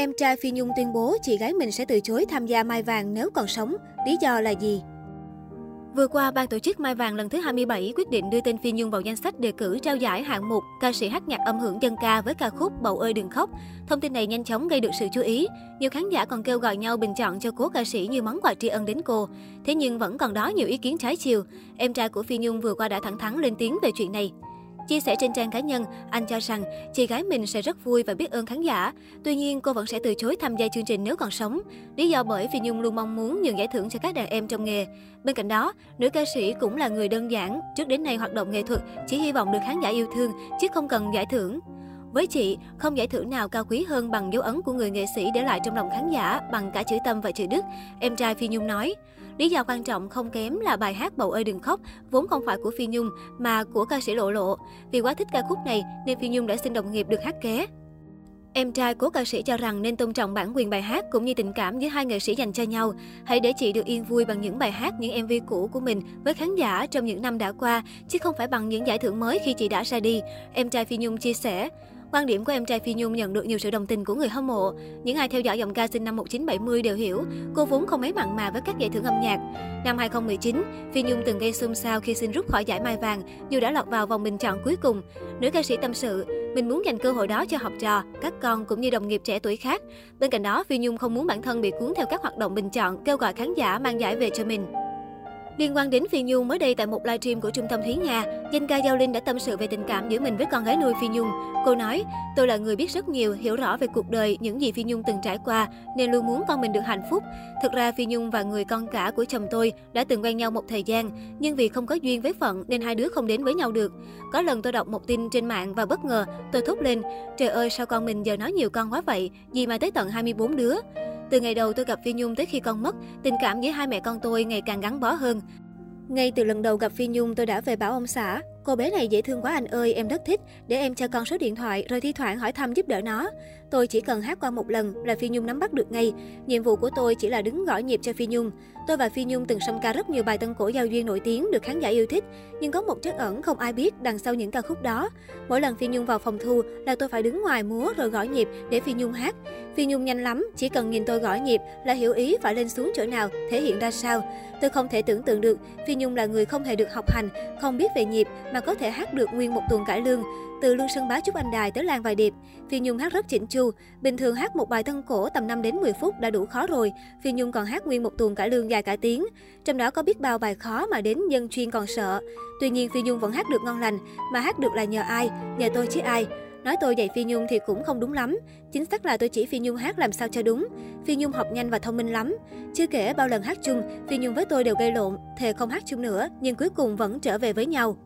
Em trai Phi Nhung tuyên bố chị gái mình sẽ từ chối tham gia Mai Vàng nếu còn sống. Lý do là gì? Vừa qua, ban tổ chức Mai Vàng lần thứ 27 quyết định đưa tên Phi Nhung vào danh sách đề cử trao giải hạng mục ca sĩ hát nhạc âm hưởng dân ca với ca khúc Bầu ơi đừng khóc. Thông tin này nhanh chóng gây được sự chú ý. Nhiều khán giả còn kêu gọi nhau bình chọn cho cố ca sĩ như món quà tri ân đến cô. Thế nhưng vẫn còn đó nhiều ý kiến trái chiều. Em trai của Phi Nhung vừa qua đã thẳng thắn lên tiếng về chuyện này. Chia sẻ trên trang cá nhân, anh cho rằng chị gái mình sẽ rất vui và biết ơn khán giả. Tuy nhiên, cô vẫn sẽ từ chối tham gia chương trình nếu còn sống. Lý do bởi vì Nhung luôn mong muốn nhường giải thưởng cho các đàn em trong nghề. Bên cạnh đó, nữ ca sĩ cũng là người đơn giản. Trước đến nay hoạt động nghệ thuật chỉ hy vọng được khán giả yêu thương, chứ không cần giải thưởng. Với chị, không giải thưởng nào cao quý hơn bằng dấu ấn của người nghệ sĩ để lại trong lòng khán giả bằng cả chữ tâm và chữ đức, em trai Phi Nhung nói. Lý do quan trọng không kém là bài hát Bầu ơi đừng khóc vốn không phải của Phi Nhung mà của ca sĩ Lộ Lộ. Vì quá thích ca khúc này nên Phi Nhung đã xin đồng nghiệp được hát ké. Em trai của ca sĩ cho rằng nên tôn trọng bản quyền bài hát cũng như tình cảm giữa hai nghệ sĩ dành cho nhau. Hãy để chị được yên vui bằng những bài hát, những MV cũ của mình với khán giả trong những năm đã qua, chứ không phải bằng những giải thưởng mới khi chị đã ra đi. Em trai Phi Nhung chia sẻ. Quan điểm của em trai Phi Nhung nhận được nhiều sự đồng tình của người hâm mộ. Những ai theo dõi giọng ca sinh năm 1970 đều hiểu, cô vốn không mấy mặn mà với các giải thưởng âm nhạc. Năm 2019, Phi Nhung từng gây xôn xao khi xin rút khỏi giải Mai Vàng, dù đã lọt vào vòng bình chọn cuối cùng. Nữ ca sĩ tâm sự, mình muốn dành cơ hội đó cho học trò, các con cũng như đồng nghiệp trẻ tuổi khác. Bên cạnh đó, Phi Nhung không muốn bản thân bị cuốn theo các hoạt động bình chọn, kêu gọi khán giả mang giải về cho mình. Liên quan đến Phi Nhung, mới đây tại một livestream của Trung tâm Thúy Nga, danh ca Giao Linh đã tâm sự về tình cảm giữa mình với con gái nuôi Phi Nhung. Cô nói, tôi là người biết rất nhiều, hiểu rõ về cuộc đời, những gì Phi Nhung từng trải qua, nên luôn muốn con mình được hạnh phúc. Thực ra Phi Nhung và người con cả của chồng tôi đã từng quen nhau một thời gian, nhưng vì không có duyên với phận nên hai đứa không đến với nhau được. Có lần tôi đọc một tin trên mạng và bất ngờ, tôi thốt lên, trời ơi sao con mình giờ nói nhiều con quá vậy, gì mà tới tận 24 đứa. Từ ngày đầu tôi gặp Phi Nhung tới khi con mất, tình cảm giữa hai mẹ con tôi ngày càng gắn bó hơn. Ngay từ lần đầu gặp Phi Nhung, tôi đã về bảo ông xã. Cô bé này dễ thương quá anh ơi, em rất thích. Để em cho con số điện thoại, rồi thi thoảng hỏi thăm giúp đỡ nó. Tôi chỉ cần hát qua một lần là Phi Nhung nắm bắt được ngay. Nhiệm vụ của tôi chỉ là đứng gõ nhịp cho Phi Nhung. Tôi và Phi Nhung từng song ca rất nhiều bài tân cổ giao duyên nổi tiếng được khán giả yêu thích. Nhưng có một chất ẩn không ai biết đằng sau những ca khúc đó. Mỗi lần Phi Nhung vào phòng thu là tôi phải đứng ngoài múa rồi gõ nhịp để Phi Nhung hát. Phi Nhung nhanh lắm, chỉ cần nhìn tôi gõ nhịp là hiểu ý phải lên xuống chỗ nào, thể hiện ra sao. Tôi không thể tưởng tượng được Phi Nhung là người không hề được học hành, không biết về nhịp mà có thể hát được nguyên một tuần cải lương. Từ Lương Sơn Bá Trúc Anh Đài tới Lan Vài Điệp, Phi Nhung hát rất chỉnh chu. Bình thường hát một bài thân cổ tầm 5 đến 10 phút đã đủ khó rồi. Phi Nhung còn hát nguyên một tuần cải lương dài cả tiếng. Trong đó có biết bao bài khó mà đến dân chuyên còn sợ. Tuy nhiên Phi Nhung vẫn hát được ngon lành, mà hát được là nhờ ai? Nhờ tôi chứ ai? Nói tôi dạy Phi Nhung thì cũng không đúng lắm. Chính xác là tôi chỉ Phi Nhung hát làm sao cho đúng. Phi Nhung học nhanh và thông minh lắm. Chưa kể bao lần hát chung, Phi Nhung với tôi đều gây lộn, thề không hát chung nữa, nhưng cuối cùng vẫn trở về với nhau.